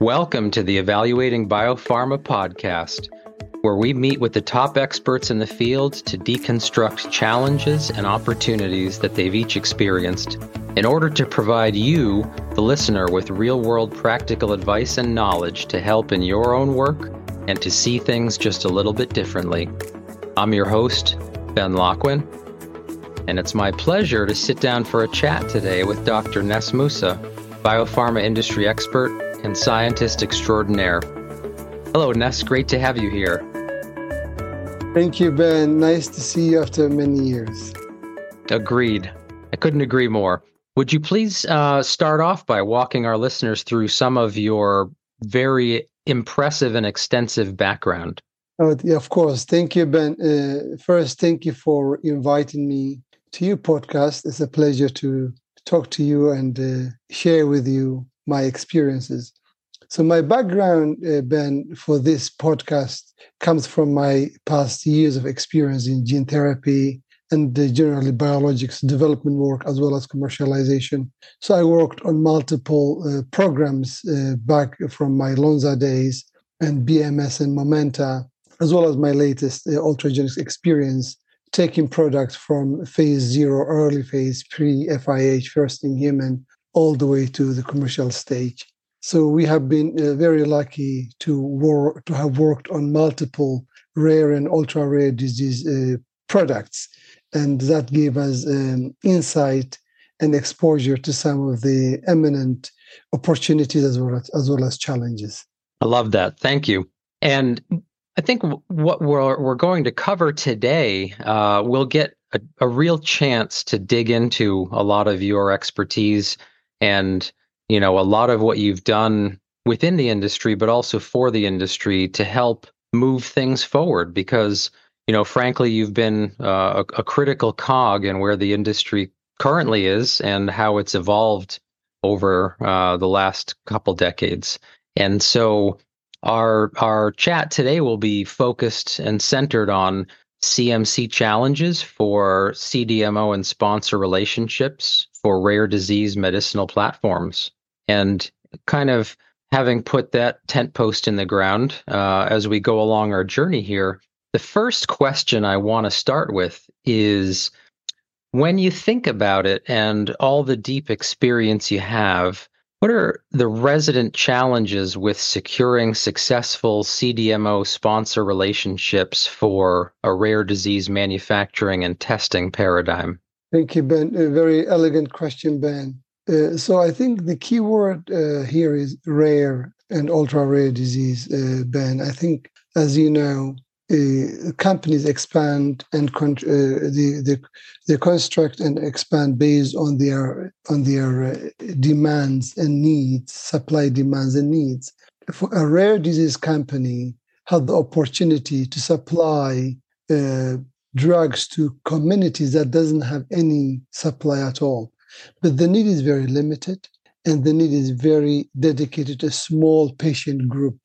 Welcome to the Evaluating Biopharma podcast, where we meet with the top experts in the field to deconstruct challenges and opportunities that they've each experienced in order to provide you, the listener, with real world practical advice and knowledge to help in your own work and to see things just a little bit differently. I'm your host, Ben Locwin, and it's my pleasure to sit down for a chat today with Dr. Ness Mussa, biopharma industry expert and scientist extraordinaire. Hello, Ness. Great to have you here. Thank you, Ben. Nice to see you after many years. Agreed. I couldn't agree more. Would you please uh, start off by walking our listeners through some of your very impressive and extensive background? Oh, yeah, of course. Thank you, Ben. Uh, first, thank you for inviting me to your podcast. It's a pleasure to talk to you and uh, share with you my experiences. So, my background, uh, Ben, for this podcast comes from my past years of experience in gene therapy and generally biologics development work as well as commercialization. So, I worked on multiple uh, programs uh, back from my Lonza days and BMS and Momenta, as well as my latest uh, Ultragenyx experience taking products from phase zero, early phase, pre FIH, first in human, all the way to the commercial stage. So we have been uh, very lucky to work to have worked on multiple rare and ultra rare disease uh, products, and that gave us um, insight and exposure to some of the eminent opportunities as well as, as well as challenges. I love that. Thank you. And I think what we're we're going to cover today, uh, we'll get a, a real chance to dig into a lot of your expertise and you know a lot of what you've done within the industry but also for the industry to help move things forward because you know frankly you've been uh, a, a, critical cog in where the industry currently is and how it's evolved over uh, the last couple decades. And so our our chat today will be focused and centered on CMC challenges for CDMO and sponsor relationships for rare disease medicinal platforms. And kind of having put that tent post in the ground uh, as we go along our journey here, the first question I want to start with is when you think about it and all the deep experience you have, what are the resident challenges with securing successful CDMO sponsor relationships for a rare disease manufacturing and testing paradigm? Thank you, Ben. A very elegant question, Ben. Uh, so I think the key word uh, here is rare and ultra rare disease, uh, Ben. I think, as you know, uh, companies expand and con- uh, the, the construct and expand based on their on their uh, demands and needs, supply demands and needs. For a rare disease company have the opportunity to supply uh, drugs to communities that doesn't have any supply at all, but the need is very limited, and the need is very dedicated to a small patient group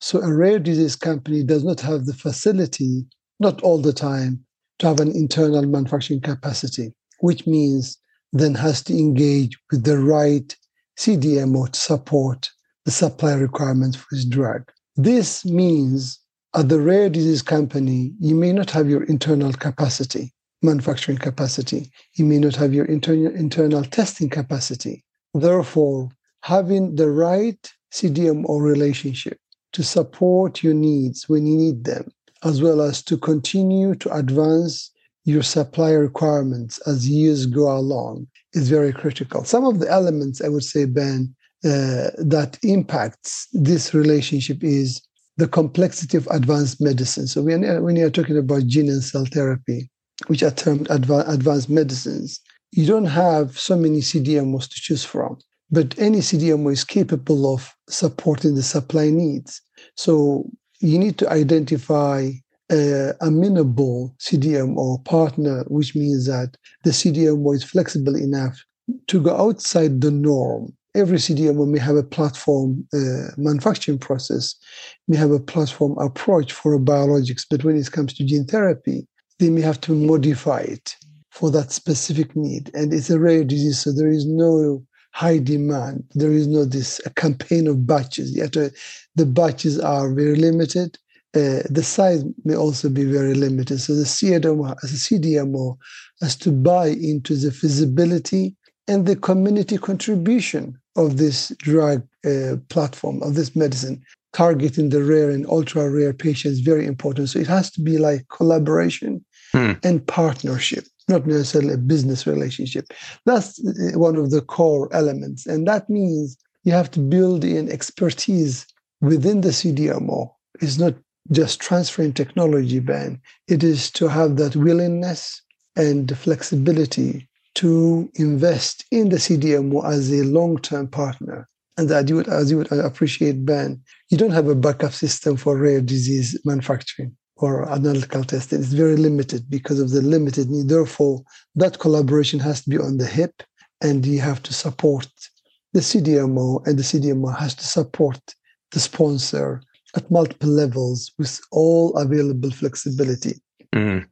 so a rare disease company does not have the facility, not all the time, to have an internal manufacturing capacity, which means then has to engage with the right CDMO to support the supply requirements for its drug. This means at the rare disease company, you may not have your internal capacity, manufacturing capacity. You may not have your internal, internal testing capacity. Therefore, having the right CDMO relationship to support your needs when you need them, as well as to continue to advance your supply requirements as years go along is very critical. Some of the elements I would say, Ben, uh, that impacts this relationship is the complexity of advanced medicine. So when, uh, when you're talking about gene and cell therapy, which are termed adva- advanced medicines, you don't have so many CDMOs to choose from but any CDMO is capable of supporting the supply needs. So you need to identify a amenable CDMO partner, which means that the CDMO is flexible enough to go outside the norm. Every CDMO may have a platform uh, manufacturing process, may have a platform approach for biologics, but when it comes to gene therapy, they may have to modify it for that specific need. And it's a rare disease, so there is no high demand. There is no this a campaign of batches. Yet uh, the batches are very limited. Uh, the size may also be very limited. So the CDMO, as a CDMO, has to buy into the feasibility and the community contribution of this drug uh, platform, of this medicine, targeting the rare and ultra rare patients, very important. So it has to be like collaboration hmm. and partnership, not necessarily a business relationship. That's uh, one of the core elements. And that means you have to build in expertise within the CDMO. It's not just transferring technology, Ben. It is to have that willingness and flexibility to invest in the CDMO as a long-term partner. And as you would, as you would appreciate, Ben, you don't have a backup system for rare disease manufacturing or analytical testing. It's very limited because of the limited need. Therefore, that collaboration has to be on the hip, and you have to support the CDMO, and the CDMO has to support the sponsor at multiple levels with all available flexibility. Mm.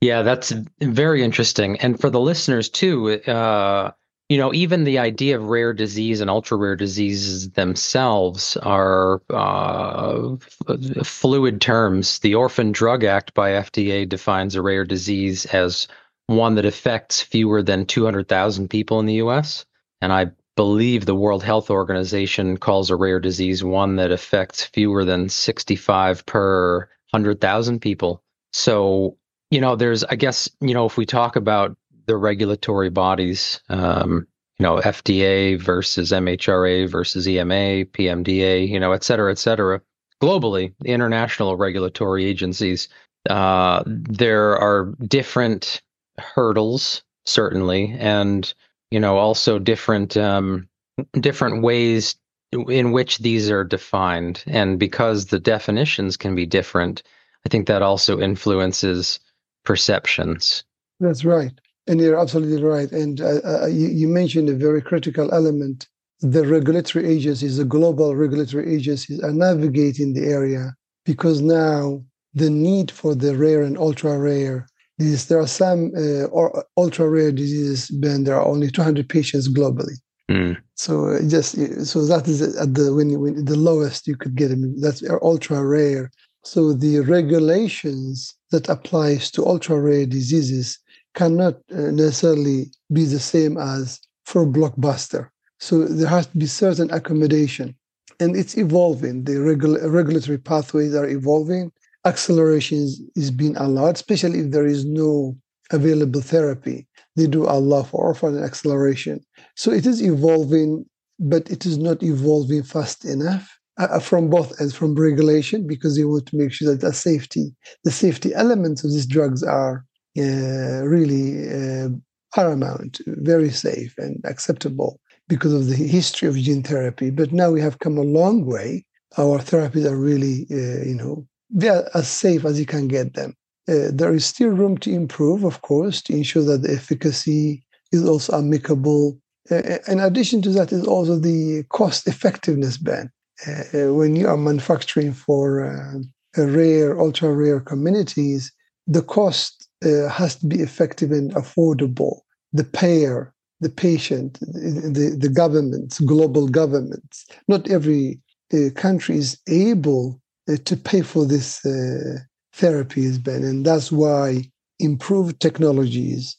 Yeah, that's very interesting. And for the listeners too, uh, you know, even the idea of rare disease and ultra rare diseases themselves are uh, f- fluid terms. The Orphan Drug Act by FDA defines a rare disease as one that affects fewer than 200,000 people in the US. And I believe the World Health Organization calls a rare disease one that affects fewer than 65 per 100,000 people. So you know, there's, I guess, you know, if we talk about the regulatory bodies, um, you know, FDA versus MHRA versus EMA, PMDA, you know, et cetera, et cetera, globally, international regulatory agencies, uh, there are different hurdles, certainly, and, you know, also different, um, different ways in which these are defined. And because the definitions can be different, I think that also influences perceptions. That's right. And you're absolutely right. And uh, uh, you, you, mentioned a very critical element. The regulatory agencies, the global regulatory agencies, are navigating the area because now the need for the rare and ultra rare is there are some uh, or ultra rare diseases, Ben, there are only 200 patients globally. Mm. So uh, just so that is at the when, when the lowest you could get. I mean, that's ultra rare. So the regulations that applies to ultra rare diseases cannot uh, necessarily be the same as for blockbuster. So there has to be certain accommodation, and it's evolving. The regul- regulatory pathways are evolving. Acceleration is being allowed, especially if there is no available therapy. They do allow for orphan acceleration. So it is evolving, but it is not evolving fast enough uh, from both ends, from regulation, because they want to make sure that the safety, the safety elements of these drugs are uh, really uh, paramount, very safe and acceptable because of the history of gene therapy. But now we have come a long way. Our therapies are really, uh, you know, they are as safe as you can get them. Uh, there is still room to improve, of course, to ensure that the efficacy is also amicable. Uh, in addition to that, is also the cost effectiveness Ben uh, when you are manufacturing for uh, rare, ultra rare communities, the cost uh, has to be effective and affordable. The payer, the patient, the, the governments, global governments, not every uh, country is able uh, to pay for this uh, therapies, Ben. And that's why improved technologies,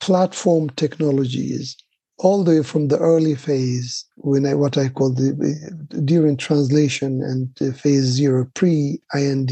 platform technologies, all the way from the early phase, when I, what I call the during translation and phase zero, pre IND,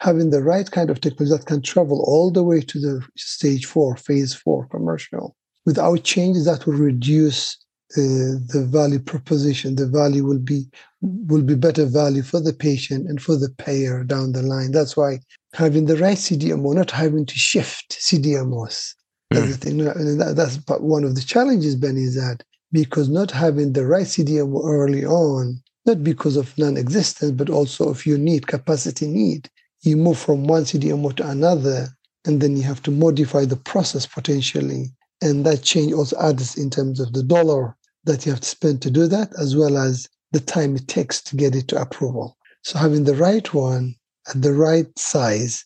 having the right kind of technology that can travel all the way to the stage four, phase four, commercial. Without changes, that will reduce uh, the value proposition. The value will be will be better value for the patient and for the payer down the line. That's why having the right CDMO, not having to shift CDMOs Hmm. everything. And that, that's one of the challenges, Ben, is that because not having the right CDMO early on, not because of non-existence, but also if you need capacity need, you move from one CDMO to another, and then you have to modify the process potentially. And that change also adds in terms of the dollar that you have to spend to do that, as well as the time it takes to get it to approval. So having the right one at the right size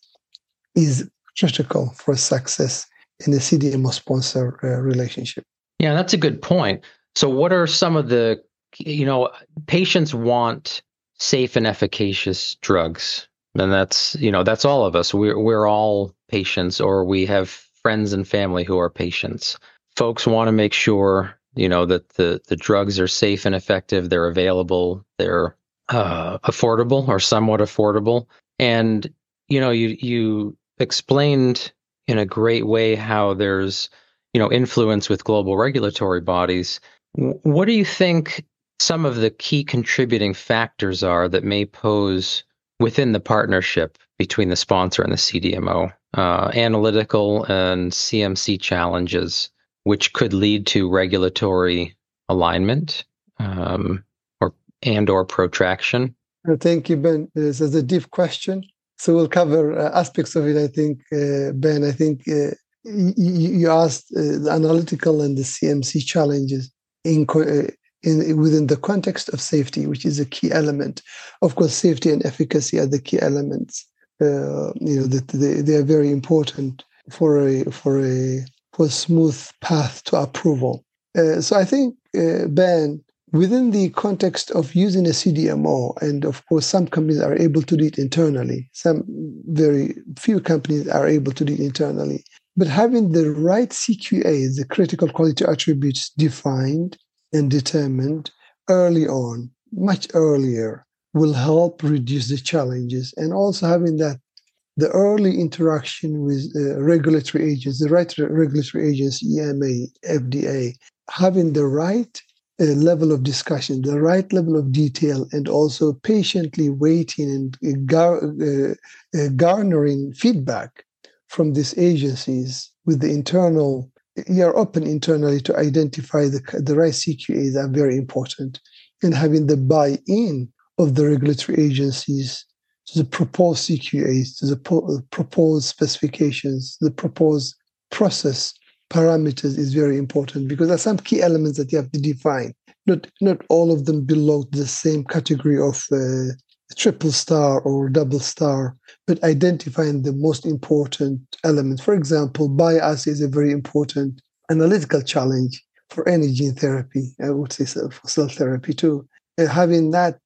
is critical for success in a CDMO sponsor uh, relationship. Yeah, that's a good point. So, what are some of the, you know, patients want safe and efficacious drugs, and that's, you know, that's all of us. We're we're all patients, or we have friends and family who are patients. Folks want to make sure, you know, that the the drugs are safe and effective. They're available. They're uh, affordable or somewhat affordable. And you know, you you explained in a great way how there's you know influence with global regulatory bodies. What do you think some of the key contributing factors are that may pose within the partnership between the sponsor and the CDMO? Uh, analytical and CMC challenges, which could lead to regulatory alignment um, or and or protraction. Thank you, Ben. This is a deep question. So we'll cover uh, aspects of it. I think, uh, Ben. I think uh, you asked uh, the analytical and the CMC challenges in, uh, in within the context of safety, which is a key element. Of course, safety and efficacy are the key elements. Uh, you know that they, they, are very important for a for a for a smooth path to approval. so I think, Ben, within the context of using a CDMO, and of course, some companies are able to do it internally. Some very few companies are able to do it internally. But having the right CQAs, the critical quality attributes defined and determined early on, much earlier, will help reduce the challenges. And also having that the early interaction with uh, regulatory agents, the right regulatory agents, EMA, FDA, having the right uh, level of discussion, the right level of detail, and also patiently waiting and uh, uh, uh, garnering feedback from these agencies with the internal, you're open internally to identify the, the right CQAs are very important. And having the buy in of the regulatory agencies to the proposed CQAs, to the po- proposed specifications, the proposed process parameters is very important because there are some key elements that you have to define. Not not all of them belong to the same category of uh, triple star or double star, but identifying the most important elements. For example, bioassay is a very important analytical challenge for any gene therapy. I would say so for cell therapy too. Uh, having that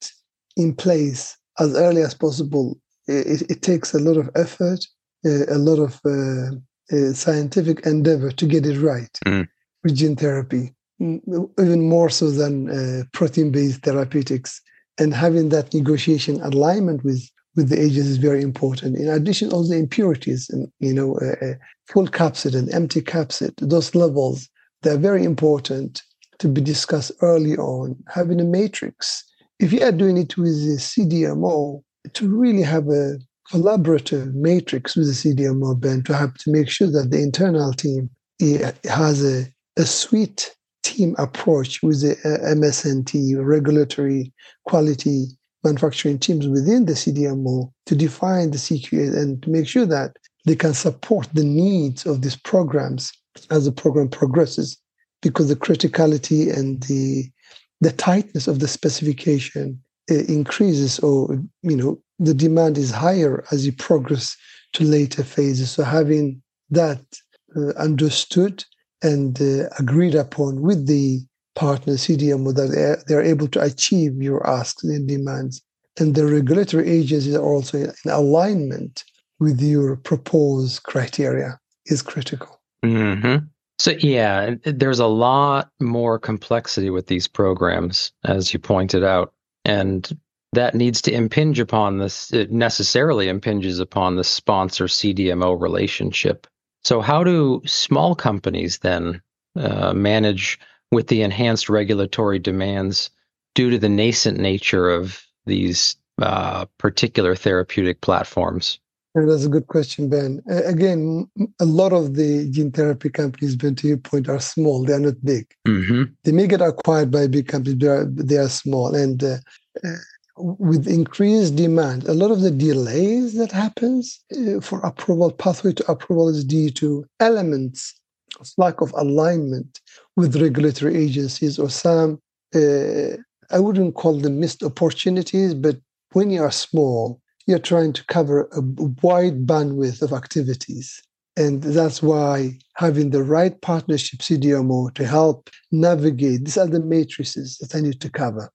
in place as early as possible, it, it takes a lot of effort, uh, a lot of uh, uh, scientific endeavor to get it right mm. with gene therapy, even more so than uh, protein-based therapeutics and having that negotiation alignment with with the agents is very important. In addition, all the impurities and you know, uh, full capsid and empty capsid, those levels they're very important to be discussed early on. Having a matrix, if you are doing it with the CDMO, to really have a collaborative matrix with the CDMO, Ben, to have to make sure that the internal team has a, a sweet team approach with the uh, MS&T, regulatory quality manufacturing teams within the CDMO to define the CQA and to make sure that they can support the needs of these programs as the program progresses, because the criticality and the the tightness of the specification uh, increases, or you know, the demand is higher as you progress to later phases. So having that uh, understood and uh, agreed upon with the partner CDMO that they're, able to achieve your asks and demands. And the regulatory agencies are also in alignment with your proposed criteria is critical. Mm-hmm. So, yeah, there's a lot more complexity with these programs, as you pointed out. And that needs to impinge upon this, it necessarily impinges upon the sponsor CDMO relationship. So, how do small companies then uh, manage with the enhanced regulatory demands due to the nascent nature of these uh, particular therapeutic platforms? That's a good question, Ben. Again, a lot of the gene therapy companies, Ben, to your point, are small. They are not big. Mm-hmm. They may get acquired by big companies, but they are, they are small. And uh, uh with increased demand, a lot of the delays that happens uh, for approval, pathway to approval is due to elements of lack of alignment with regulatory agencies or some, uh, I wouldn't call them missed opportunities, but when you are small, you're trying to cover a wide bandwidth of activities. And that's why having the right partnership CDMO to help navigate these are the matrices that I need to cover.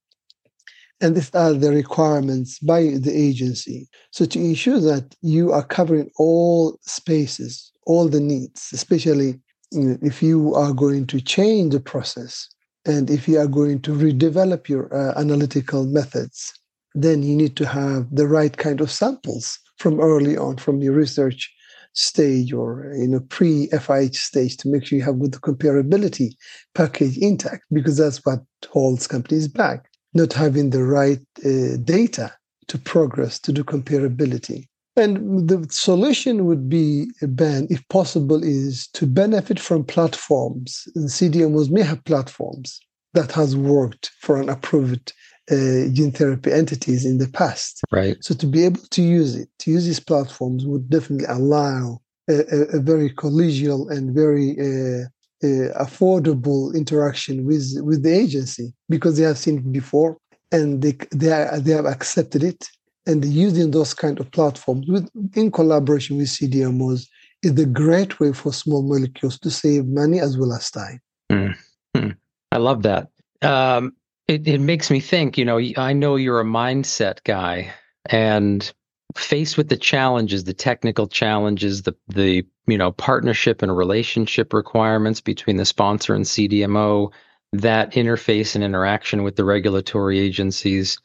And these are the requirements by the agency. So to ensure that you are covering all spaces, all the needs, especially if you are going to change the process and if you are going to redevelop your uh, analytical methods, then you need to have the right kind of samples from early on, from your research stage or in a pre-FIH stage to make sure you have good comparability package intact because that's what holds companies back. Not having the right uh, data to progress to do comparability. And the solution would be, Ben, if possible, is to benefit from platforms. And CDMOs may have platforms that has worked for an approved uh, gene therapy entities in the past. Right. So to be able to use it, to use these platforms would definitely allow a, a, a very collegial and very uh, uh, affordable interaction with with the agency because they have seen it before and they they, are, they have accepted it and using those kind of platforms with in collaboration with CDMOs is a great way for small molecules to save money as well as time. Mm-hmm. I love that. Um, it, it makes me think, you know, I know you're a mindset guy and faced with the challenges, the technical challenges, the the you know partnership and relationship requirements between the sponsor and CDMO, that interface and interaction with the regulatory agencies.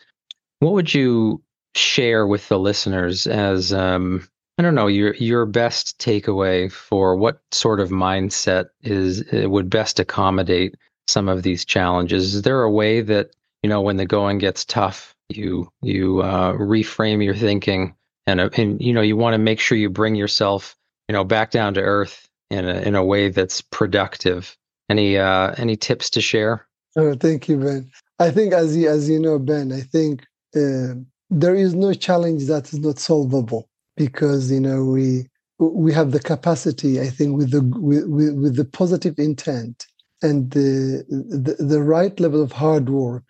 What would you share with the listeners as um, I don't know your your best takeaway for what sort of mindset is would best accommodate some of these challenges? Is there a way that you know when the going gets tough, you you uh, reframe your thinking and uh, and you know you want to make sure you bring yourself you know back down to earth in a in a way that's productive. Any uh, any tips to share? Oh, thank you, Ben. I think as you, as you know, Ben, I think uh, there is no challenge that is not solvable because you know we we have the capacity. I think with the with, with the positive intent and the, the, the right level of hard work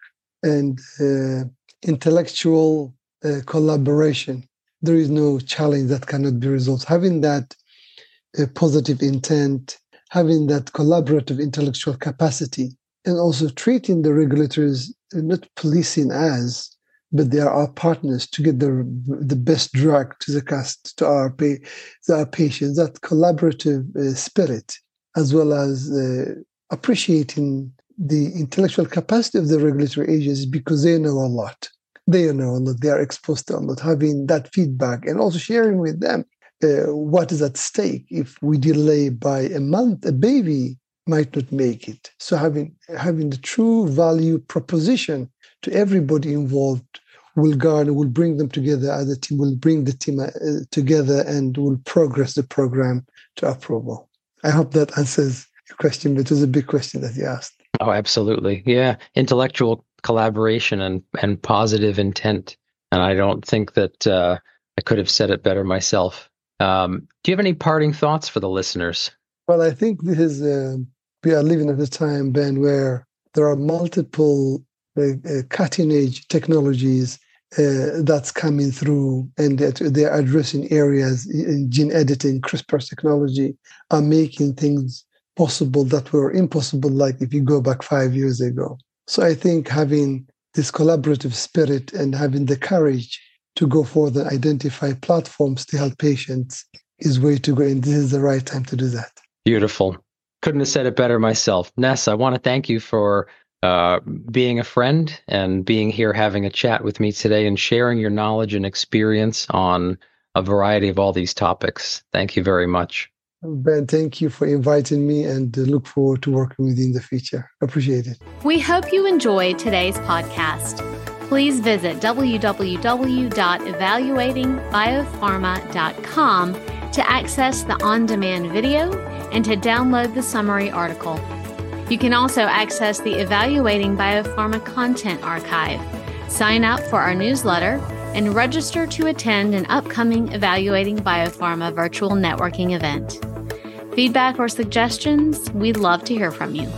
and uh, intellectual uh, collaboration, there is no challenge that cannot be resolved. Having that uh, positive intent, having that collaborative intellectual capacity, and also treating the regulators not policing as, but they are our partners to get the the best drug to the cast to our to our patients. That collaborative uh, spirit, as well as uh, appreciating the intellectual capacity of the regulatory agencies because they know a lot. They know lot. They are exposed to a lot. Having that feedback and also sharing with them uh, what is at stake if we delay by a month, a baby might not make it. So having having the true value proposition to everybody involved will garner, will bring them together as a team, will bring the team uh, together and will progress the program to approval. I hope that answers your question, but it was a big question that you asked. Oh, absolutely. Yeah. Intellectual collaboration and, and positive intent. And I don't think that uh, I could have said it better myself. Um, do you have any parting thoughts for the listeners? Well, I think this is, uh, we are living at a time, Ben, where there are multiple uh, uh cutting edge technologies uh, that's coming through and that they're addressing areas in gene editing, CRISPR technology are making things possible that were impossible, like if you go back five years ago. So I think having this collaborative spirit and having the courage to go and identify platforms to help patients is way to go. And this is the right time to do that. Beautiful. Couldn't have said it better myself. Ness, I want to thank you for uh, being a friend and being here having a chat with me today and sharing your knowledge and experience on a variety of all these topics. Thank you very much. Ben, thank you for inviting me and look forward to working with you in the future. Appreciate it. We hope you enjoyed today's podcast. Please visit www.evaluatingbiopharma.com to access the on demand video and to download the summary article. You can also access the Evaluating Biopharma Content Archive, sign up for our newsletter, and register to attend an upcoming Evaluating Biopharma virtual networking event. Feedback or suggestions, we'd love to hear from you.